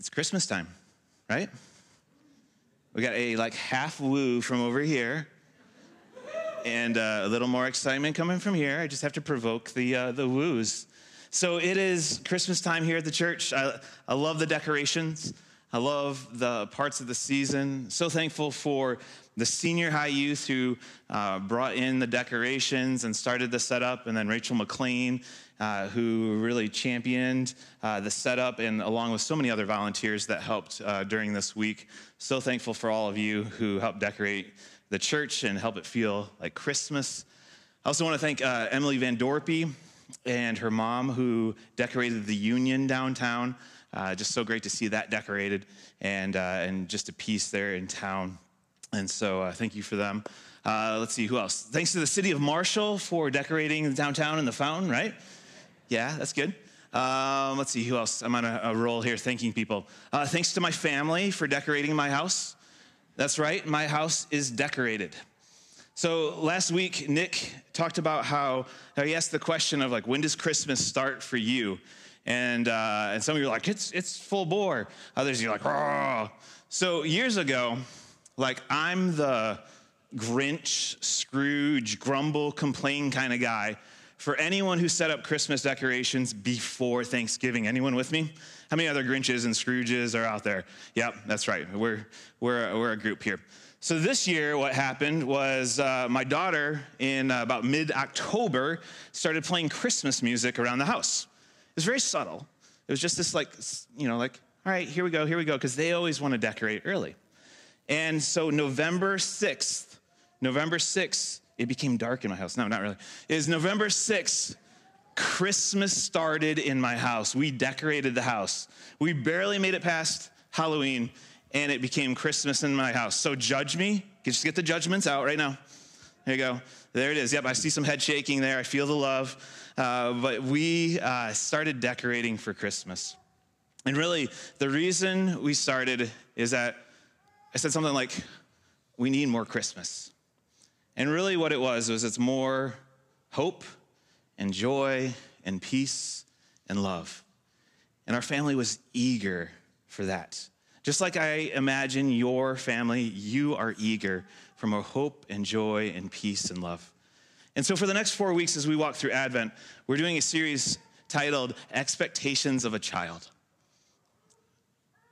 It's Christmas time, right? We got a like half woo from over here, and uh, a little more excitement coming from here. I just have to provoke the uh, the woos. So it is Christmas time here at the church. I, I love the decorations. I love the parts of the season. So thankful for the senior high youth who uh, brought in the decorations and started the setup, and then Rachel McLean, uh, who really championed uh, the setup, and along with so many other volunteers that helped uh, during this week. So thankful for all of you who helped decorate the church and help it feel like Christmas. I also want to thank uh, Emily Van Dorpy and her mom who decorated the Union downtown. Uh, just so great to see that decorated and, uh, and just a piece there in town. And so uh, thank you for them. Let's see, who else? Thanks to the city of Marshall for decorating the downtown and the fountain, right? Yeah, that's good. Um, let's see, who else? I'm on a, a roll here thanking people. Uh, thanks to my family for decorating my house. That's right, my house is decorated. So last week, Nick talked about how, how he asked the question of like, when does Christmas start for you? And, uh, and some of you are like, it's, it's full bore. Others, you're like, oh. So years ago, like, I'm the Grinch, Scrooge, grumble, complain kind of guy for anyone who set up Christmas decorations before Thanksgiving. Anyone with me? How many other Grinches and Scrooges are out there? Yep, that's right. We're, we're, we're a group here. So this year, what happened was uh, my daughter, in uh, about mid October, started playing Christmas music around the house. It was very subtle. It was just this, like, you know, like, all right, here we go, here we go, because they always want to decorate early. And so November 6th, November 6th, it became dark in my house. No, not really. Is November 6th, Christmas started in my house. We decorated the house. We barely made it past Halloween, and it became Christmas in my house. So judge me. Just get the judgments out right now. There you go. There it is. Yep, I see some head shaking there. I feel the love. Uh, but we uh, started decorating for Christmas. And really, the reason we started is that I said something like, we need more Christmas. And really, what it was was it's more hope and joy and peace and love. And our family was eager for that. Just like I imagine your family, you are eager for more hope and joy and peace and love. And so, for the next four weeks, as we walk through Advent, we're doing a series titled Expectations of a Child.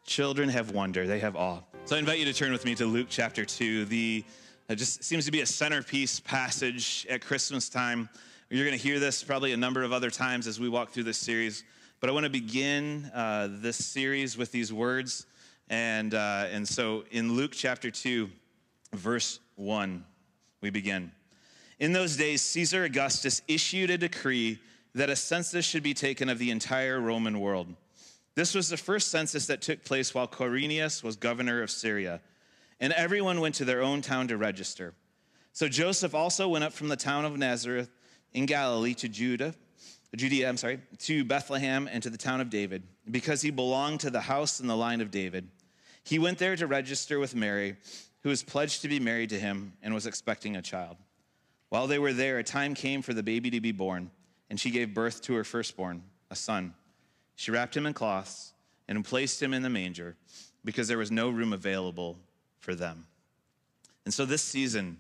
Children have wonder, they have awe. So, I invite you to turn with me to Luke chapter 2, the it just seems to be a centerpiece passage at Christmas time. You're going to hear this probably a number of other times as we walk through this series. But I want to begin uh, this series with these words. And, uh, and so in Luke chapter 2, verse 1, we begin. In those days, Caesar Augustus issued a decree that a census should be taken of the entire Roman world. This was the first census that took place while Quirinius was governor of Syria and everyone went to their own town to register. So Joseph also went up from the town of Nazareth in Galilee to Judah, Judea, I'm sorry, to Bethlehem and to the town of David, because he belonged to the house and the line of David. He went there to register with Mary, who was pledged to be married to him and was expecting a child. While they were there, a time came for the baby to be born, and she gave birth to her firstborn, a son. She wrapped him in cloths and placed him in the manger because there was no room available for them. And so this season,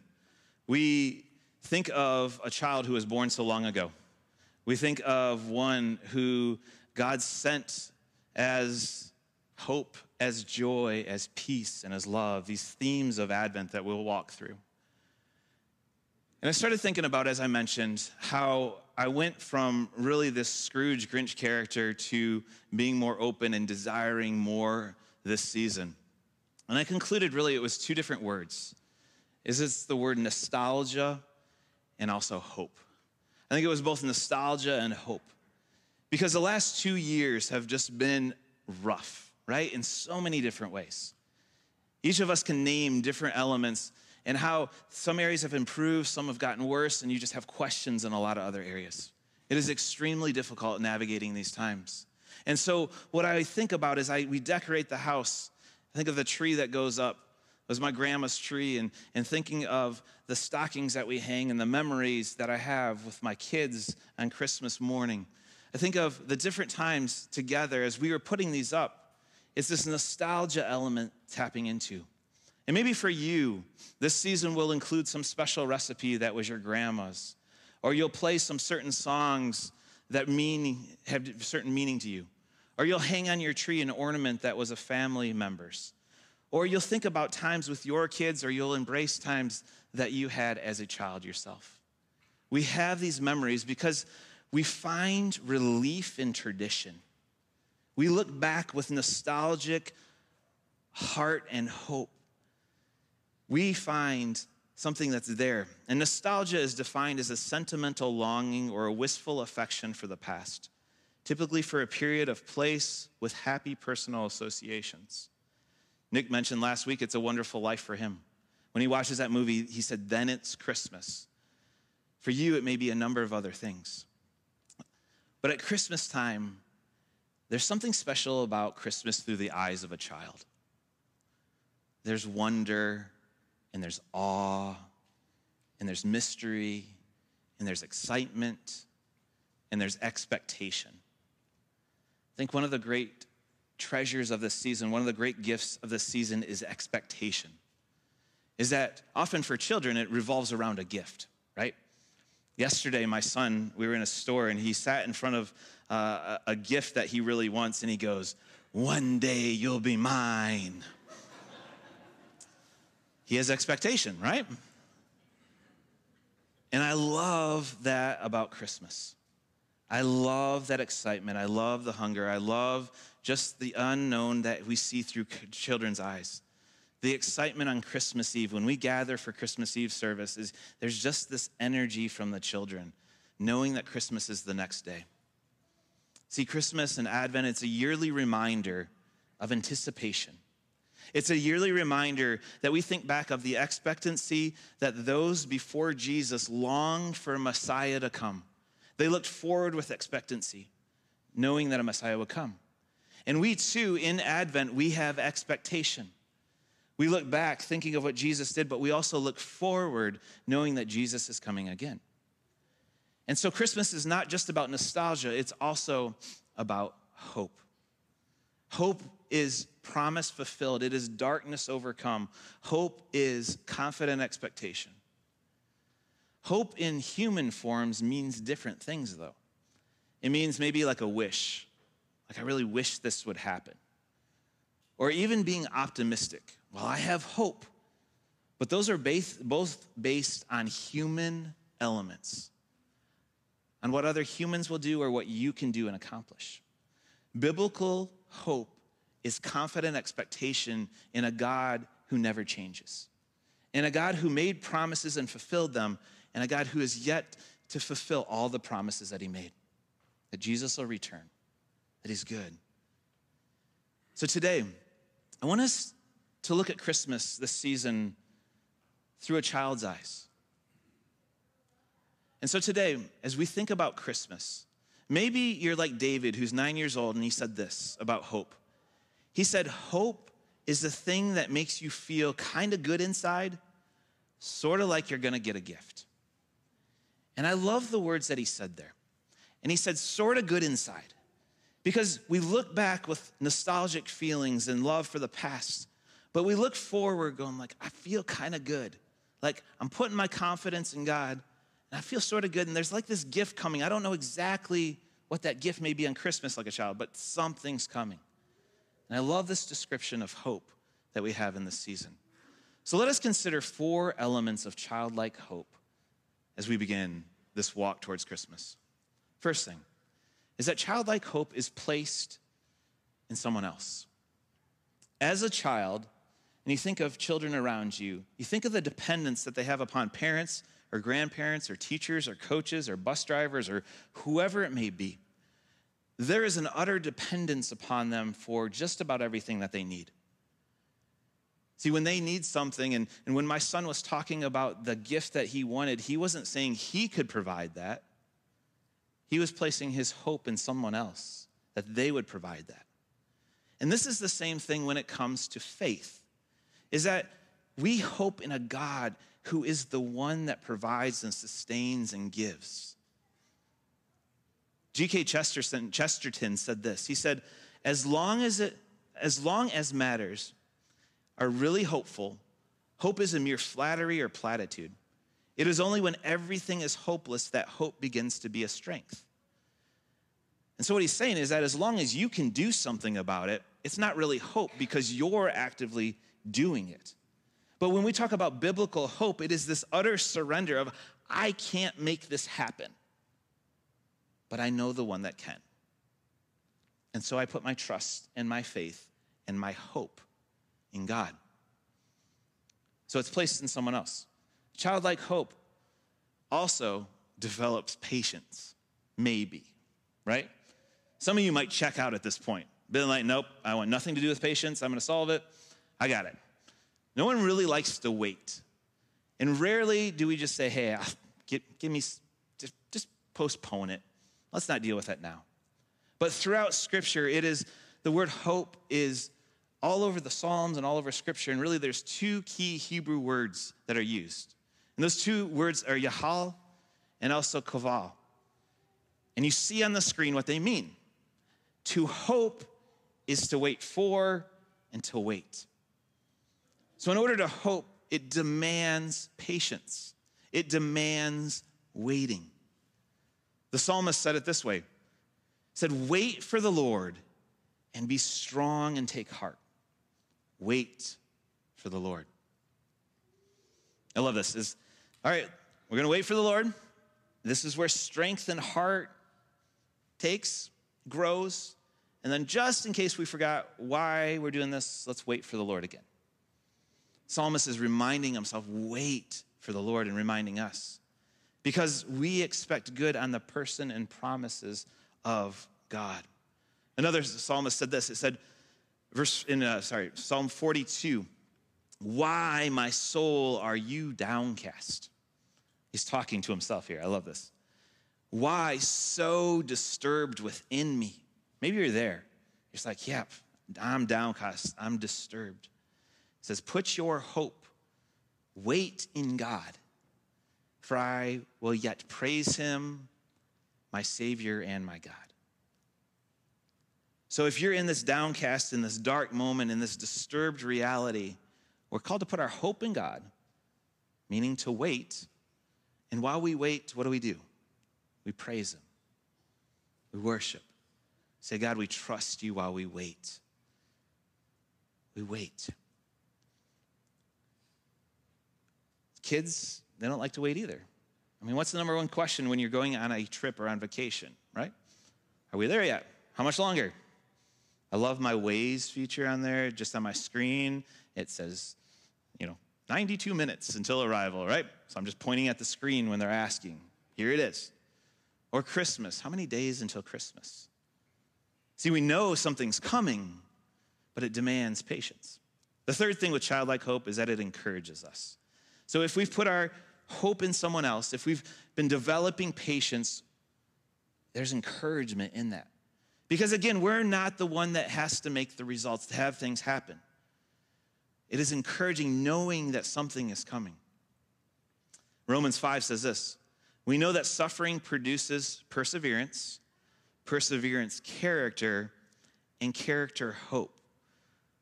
we think of a child who was born so long ago. We think of one who God sent as hope, as joy, as peace, and as love, these themes of Advent that we'll walk through. And I started thinking about, as I mentioned, how I went from really this Scrooge Grinch character to being more open and desiring more this season. And I concluded really it was two different words. Is it's the word nostalgia and also hope. I think it was both nostalgia and hope. Because the last two years have just been rough, right? In so many different ways. Each of us can name different elements and how some areas have improved, some have gotten worse, and you just have questions in a lot of other areas. It is extremely difficult navigating these times. And so, what I think about is I, we decorate the house think of the tree that goes up. It was my grandma's tree, and, and thinking of the stockings that we hang and the memories that I have with my kids on Christmas morning. I think of the different times together as we were putting these up. It's this nostalgia element tapping into. And maybe for you, this season will include some special recipe that was your grandma's, or you'll play some certain songs that mean have certain meaning to you, or you'll hang on your tree an ornament that was a family member's, or you'll think about times with your kids, or you'll embrace times that you had as a child yourself. We have these memories because we find relief in tradition. We look back with nostalgic heart and hope we find something that's there. And nostalgia is defined as a sentimental longing or a wistful affection for the past, typically for a period of place with happy personal associations. Nick mentioned last week it's a wonderful life for him. When he watches that movie, he said, Then it's Christmas. For you, it may be a number of other things. But at Christmas time, there's something special about Christmas through the eyes of a child. There's wonder, and there's awe, and there's mystery, and there's excitement, and there's expectation. I think one of the great treasures of this season, one of the great gifts of this season is expectation. Is that often for children, it revolves around a gift, right? Yesterday, my son, we were in a store and he sat in front of uh, a gift that he really wants and he goes, One day you'll be mine. He has expectation, right? And I love that about Christmas. I love that excitement. I love the hunger. I love just the unknown that we see through children's eyes. The excitement on Christmas Eve, when we gather for Christmas Eve service, is there's just this energy from the children, knowing that Christmas is the next day. See, Christmas and Advent, it's a yearly reminder of anticipation it's a yearly reminder that we think back of the expectancy that those before Jesus longed for Messiah to come. They looked forward with expectancy, knowing that a Messiah would come. And we too, in Advent, we have expectation. We look back thinking of what Jesus did, but we also look forward knowing that Jesus is coming again. And so Christmas is not just about nostalgia, it's also about hope. Hope is promise fulfilled, it is darkness overcome. Hope is confident expectation. Hope in human forms means different things, though. It means maybe like a wish, like I really wish this would happen. Or even being optimistic. Well, I have hope. But those are both based on human elements, on what other humans will do or what you can do and accomplish. Biblical hope is confident expectation in a God who never changes, in a God who made promises and fulfilled them, and a God who is yet to fulfill all the promises that he made that Jesus will return, that he's good. So today, I want us to look at Christmas this season through a child's eyes. And so today, as we think about Christmas, maybe you're like David, who's nine years old, and he said this about hope. He said, Hope is the thing that makes you feel kind of good inside, sort of like you're gonna get a gift. And I love the words that he said there. And he said, sort of good inside. Because we look back with nostalgic feelings and love for the past, but we look forward going like, I feel kind of good. Like I'm putting my confidence in God and I feel sort of good. And there's like this gift coming. I don't know exactly what that gift may be on Christmas like a child, but something's coming. And I love this description of hope that we have in this season. So let us consider four elements of childlike hope as we begin this walk towards Christmas. First thing is that childlike hope is placed in someone else. As a child, and you think of children around you, you think of the dependence that they have upon parents or grandparents or teachers or coaches or bus drivers or whoever it may be there is an utter dependence upon them for just about everything that they need. See, when they need something, and, and when my son was talking about the gift that he wanted, he wasn't saying he could provide that. He was placing his hope in someone else, that they would provide that. And this is the same thing when it comes to faith, is that we hope in a God who is the one that provides and sustains and gives. G.K. Chesterton, Chesterton said this. He said, as long as it as long as matters are really hopeful, hope is a mere flattery or platitude. It is only when everything is hopeless that hope begins to be a strength. And so, what he's saying is that as long as you can do something about it, it's not really hope because you're actively doing it. But when we talk about biblical hope, it is this utter surrender of, I can't make this happen, but I know the one that can. And so I put my trust and my faith and my hope in God. So it's placed in someone else. Childlike hope also develops patience, maybe, right? Some of you might check out at this point. Been like, nope, I want nothing to do with patience. I'm going to solve it. I got it. No one really likes to wait. And rarely do we just say, hey, ah, give, give me, just, just postpone it. Let's not deal with that now. But throughout Scripture, it is the word hope is all over the Psalms and all over Scripture. And really, there's two key Hebrew words that are used. And those two words are Yahal and also Kaval. And you see on the screen what they mean. To hope is to wait for and to wait. So, in order to hope, it demands patience, it demands waiting. The psalmist said it this way said, Wait for the Lord and be strong and take heart. Wait for the Lord. I love this. Is all right, we're gonna wait for the Lord. This is where strength and heart takes, grows. And then, just in case we forgot why we're doing this, let's wait for the Lord again. Psalmist is reminding himself, wait for the Lord, and reminding us. Because we expect good on the person and promises of God. Another psalmist said this. It said, verse in uh, sorry, Psalm 42, "Why, my soul, are you downcast?" He's talking to himself here. I love this. Why so disturbed within me? Maybe you're there. You're like, yep, yeah, I'm downcast. I'm disturbed. It says, Put your hope, wait in God, for I will yet praise him, my Savior and my God. So if you're in this downcast, in this dark moment, in this disturbed reality, we're called to put our hope in God, meaning to wait. And while we wait, what do we do? We praise Him, we worship. Say, God, we trust you while we wait. We wait. Kids, they don't like to wait either. I mean, what's the number one question when you're going on a trip or on vacation, right? Are we there yet? How much longer? I love my Waze feature on there. Just on my screen, it says, you know, 92 minutes until arrival, right? So I'm just pointing at the screen when they're asking. Here it is. Or Christmas. How many days until Christmas? See, we know something's coming, but it demands patience. The third thing with childlike hope is that it encourages us. So if we've put our hope in someone else, if we've been developing patience, there's encouragement in that. Because again, we're not the one that has to make the results, to have things happen. It is encouraging knowing that something is coming. Romans 5 says this We know that suffering produces perseverance, perseverance, character, and character, hope.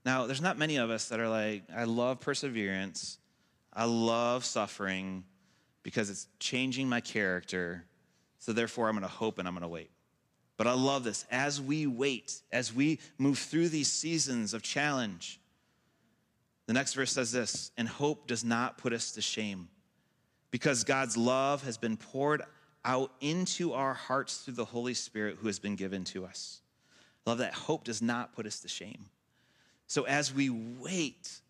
Now, there's not many of us that are like, I love perseverance, I love suffering because it's changing my character, so therefore I'm gonna hope and I'm gonna wait. But I love this. As we wait, as we move through these seasons of challenge, the next verse says this and hope does not put us to shame because God's love has been poured out into our hearts through the Holy Spirit who has been given to us. I love that hope does not put us to shame. So as we wait,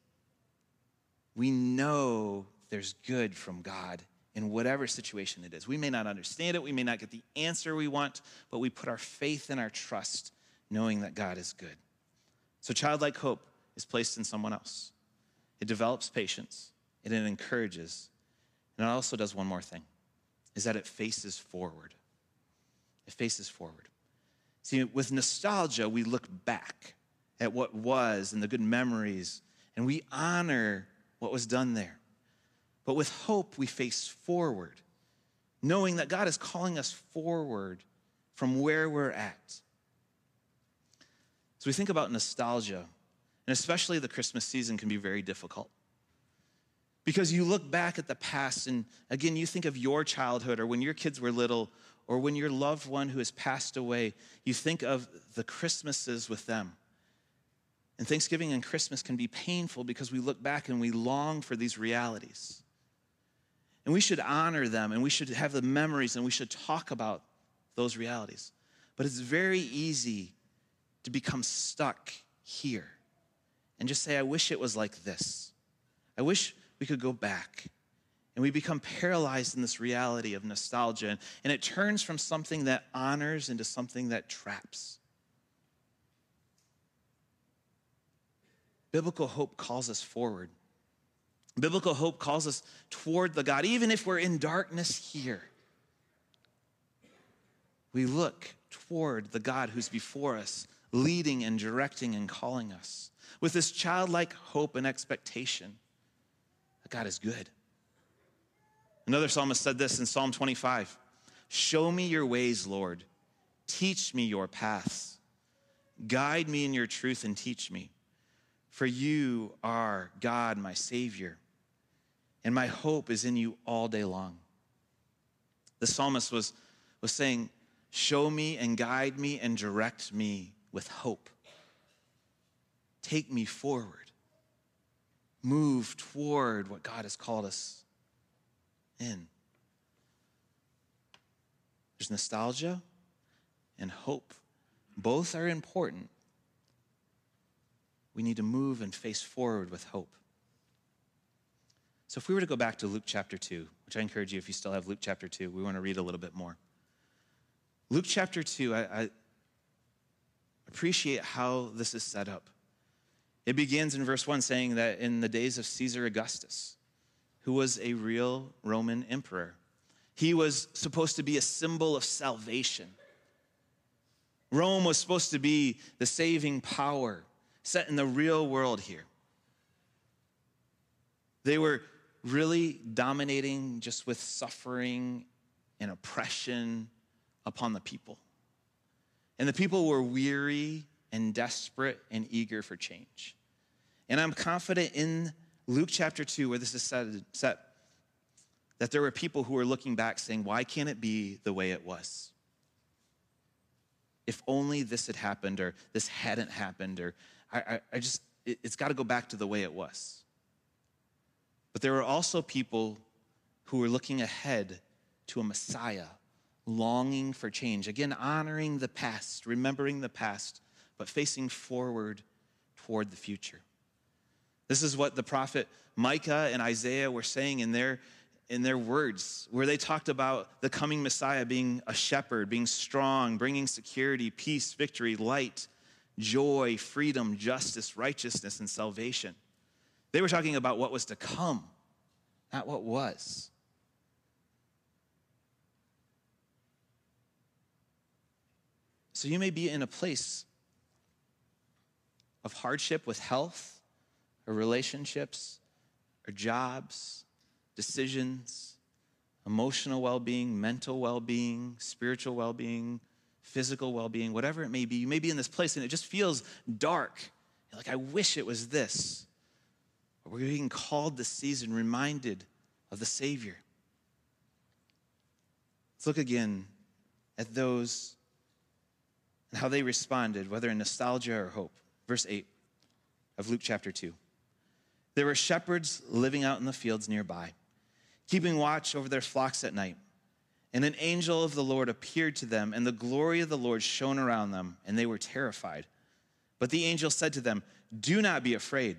we know there's good from God in whatever situation it is. We may not understand it, we may not get the answer we want, but we put our faith and our trust knowing that God is good. So, childlike hope is placed in someone else. It develops patience, and it encourages, and it also does one more thing is that it faces forward. It faces forward. See, with nostalgia, we look back at what was and the good memories, and we honor what was done there. But with hope, we face forward, knowing that God is calling us forward from where we're at. So we think about nostalgia. and especially the Christmas season can be very difficult. Because you look back at the past, and again, you think of your childhood or when your kids were little, or when your loved one who has passed away, you think of the Christmases with them. And Thanksgiving and Christmas can be painful because we look back and we long for these realities. And we should honor them and we should have the memories and we should talk about those realities. But it's very easy to become stuck here and just say, I wish it was like this. I wish we could go back. And we become paralyzed in this reality of nostalgia. And it turns from something that honors into something that traps. Biblical hope calls us forward. Biblical hope calls us toward the God, even if we're in darkness here. We look toward the God who's before us, leading and directing and calling us with this childlike hope and expectation that God is good. Another psalmist said this in Psalm 25 Show me your ways, Lord. Teach me your paths. Guide me in your truth and teach me. For you are God, my Savior, and my hope is in you all day long. The psalmist was, was saying, Show me and guide me and direct me with hope. Take me forward. Move toward what God has called us in. There's nostalgia and hope. Both are important. We need to move and face forward with hope. So, if we were to go back to Luke chapter 2, which I encourage you, if you still have Luke chapter 2, we want to read a little bit more. Luke chapter 2, I, I appreciate how this is set up. It begins in verse 1 saying that in the days of Caesar Augustus, who was a real Roman emperor, he was supposed to be a symbol of salvation. Rome was supposed to be the saving power set in the real world here. They were really dominating just with suffering and oppression upon the people. And the people were weary and desperate and eager for change. And I'm confident in Luke chapter 2, where this is set, set that there were people who were looking back saying, Why can't it be the way it was? If only this had happened, or this hadn't happened, or I, I, I just, it, it's got to go back to the way it was. But there were also people who were looking ahead to a Messiah longing for change. Again, honoring the past, remembering the past, but facing forward toward the future. This is what the prophet Micah and Isaiah were saying in their, in their words, where they talked about the coming Messiah being a shepherd, being strong, bringing security, peace, victory, light, joy, freedom, justice, righteousness, and salvation. They were talking about what was to come, not what was. So you may be in a place of hardship with health or relationships or jobs, decisions, emotional well being, mental well being, spiritual well being, physical well being, whatever it may be. You may be in this place and it just feels dark. You're like, I wish it was this. We're being called this season, reminded of the Savior. Let's look again at those and how they responded, whether in nostalgia or hope. Verse 8 of Luke chapter 2. There were shepherds living out in the fields nearby, keeping watch over their flocks at night. And an angel of the Lord appeared to them, and the glory of the Lord shone around them, and they were terrified. But the angel said to them, Do not be afraid.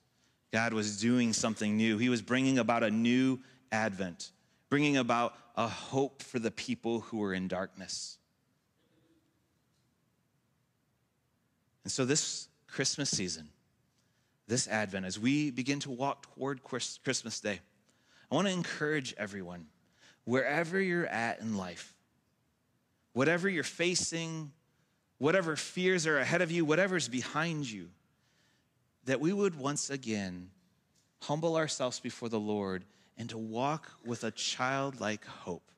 God was doing something new. He was bringing about a new advent, bringing about a hope for the people who were in darkness. And so, this Christmas season, this Advent, as we begin to walk toward Christmas Day, I want to encourage everyone, wherever you're at in life, whatever you're facing, whatever fears are ahead of you, whatever's behind you, that we would once again humble ourselves before the Lord and to walk with a childlike hope.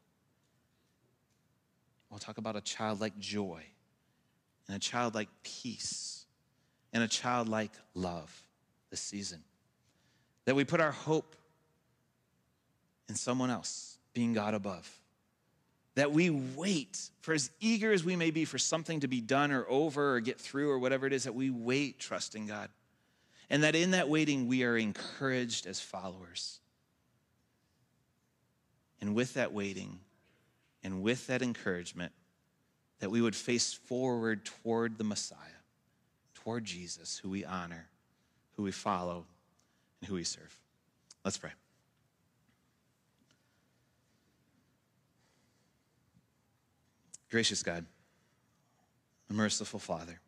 We'll talk about a childlike joy and a childlike peace and a childlike love this season. That we put our hope in someone else, being God above. That we wait for as eager as we may be for something to be done or over or get through or whatever it is, that we wait trusting God. And that in that waiting, we are encouraged as followers. And with that waiting and with that encouragement, that we would face forward toward the Messiah, toward Jesus, who we honor, who we follow, and who we serve. Let's pray. Gracious God, merciful Father,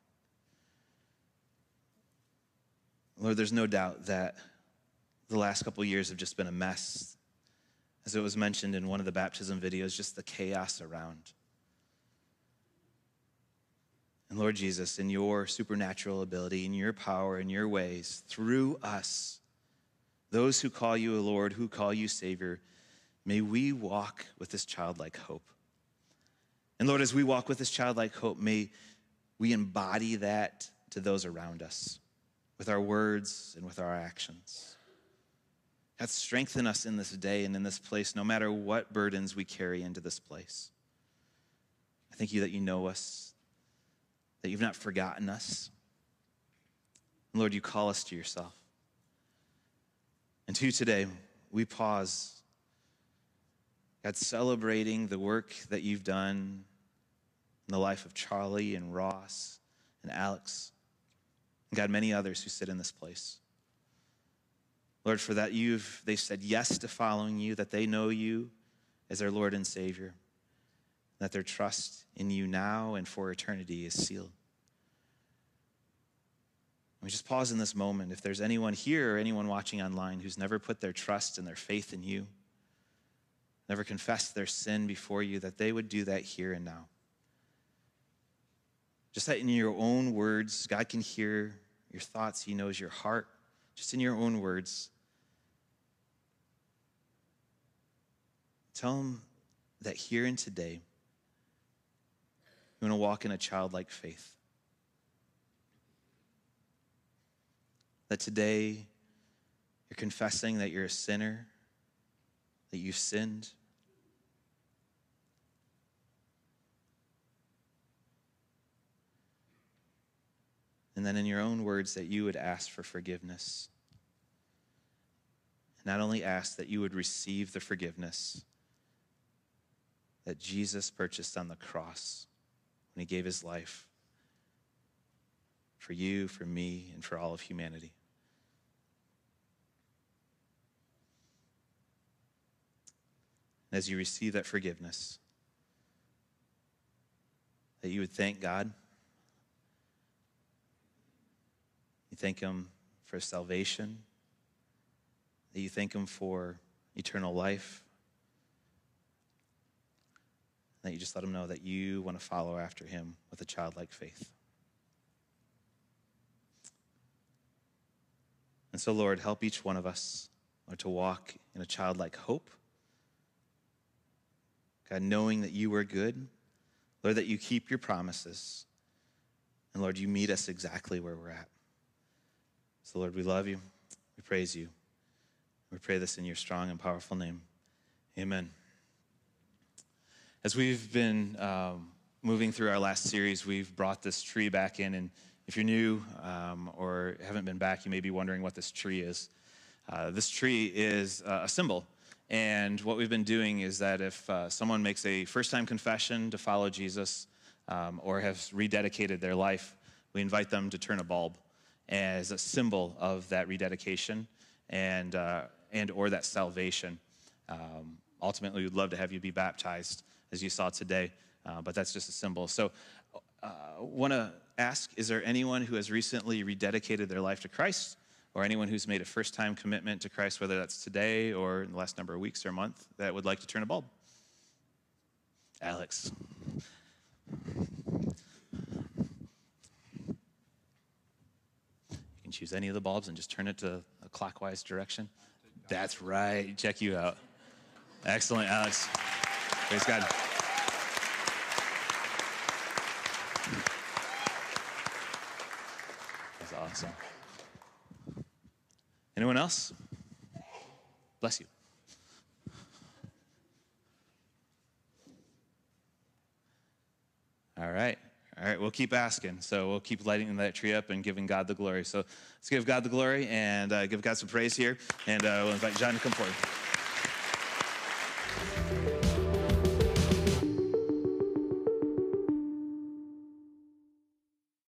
Lord, there's no doubt that the last couple years have just been a mess. As it was mentioned in one of the baptism videos, just the chaos around. And Lord Jesus, in your supernatural ability, in your power, in your ways, through us, those who call you a Lord, who call you Savior, may we walk with this childlike hope. And Lord, as we walk with this childlike hope, may we embody that to those around us with our words and with our actions. God, strengthen us in this day and in this place, no matter what burdens we carry into this place. I thank you that you know us, that you've not forgotten us. Lord, you call us to yourself. And to today, we pause, God, celebrating the work that you've done in the life of Charlie and Ross and Alex. And God, many others who sit in this place. Lord, for that you've they said yes to following you, that they know you as their Lord and Savior, that their trust in you now and for eternity is sealed. Let me just pause in this moment. If there's anyone here or anyone watching online who's never put their trust and their faith in you, never confessed their sin before you, that they would do that here and now. Just that in your own words, God can hear your thoughts, He knows your heart. Just in your own words, tell Him that here and today, you want to walk in a childlike faith. That today you're confessing that you're a sinner, that you've sinned. And then in your own words, that you would ask for forgiveness. Not only ask that you would receive the forgiveness that Jesus purchased on the cross when he gave his life for you, for me, and for all of humanity. as you receive that forgiveness, that you would thank God. You thank Him for salvation, that you thank Him for eternal life, that you just let Him know that you want to follow after Him with a childlike faith. And so, Lord, help each one of us, Lord, to walk in a childlike hope. God, knowing that you are good, Lord, that you keep your promises. And Lord, you meet us exactly where we're at. So, Lord, we love you. We praise you. We pray this in your strong and powerful name. Amen. As we've been um, moving through our last series, we've brought this tree back in, and if you're new um, or haven't been back, you may be wondering what this tree is. Uh, this tree is uh, a symbol. And what we've been doing is that if uh, someone makes a first time confession to follow Jesus um, or has rededicated their life, we invite them to turn a bulb as a symbol of that rededication and, uh, and or that salvation. Um, ultimately, we'd love to have you be baptized, as you saw today, uh, but that's just a symbol. So, uh, want to ask is there anyone who has recently rededicated their life to Christ or anyone who's made a first time commitment to Christ, whether that's today or in the last number of weeks or month, that would like to turn a bulb? Alex. Choose any of the bulbs and just turn it to a clockwise direction. That's right. Check you out. Excellent, Alex. Praise God. That's awesome. Anyone else? Bless you. All right. All right, we'll keep asking. So we'll keep lighting that tree up and giving God the glory. So let's give God the glory and uh, give God some praise here. And uh, we'll invite John to come forward.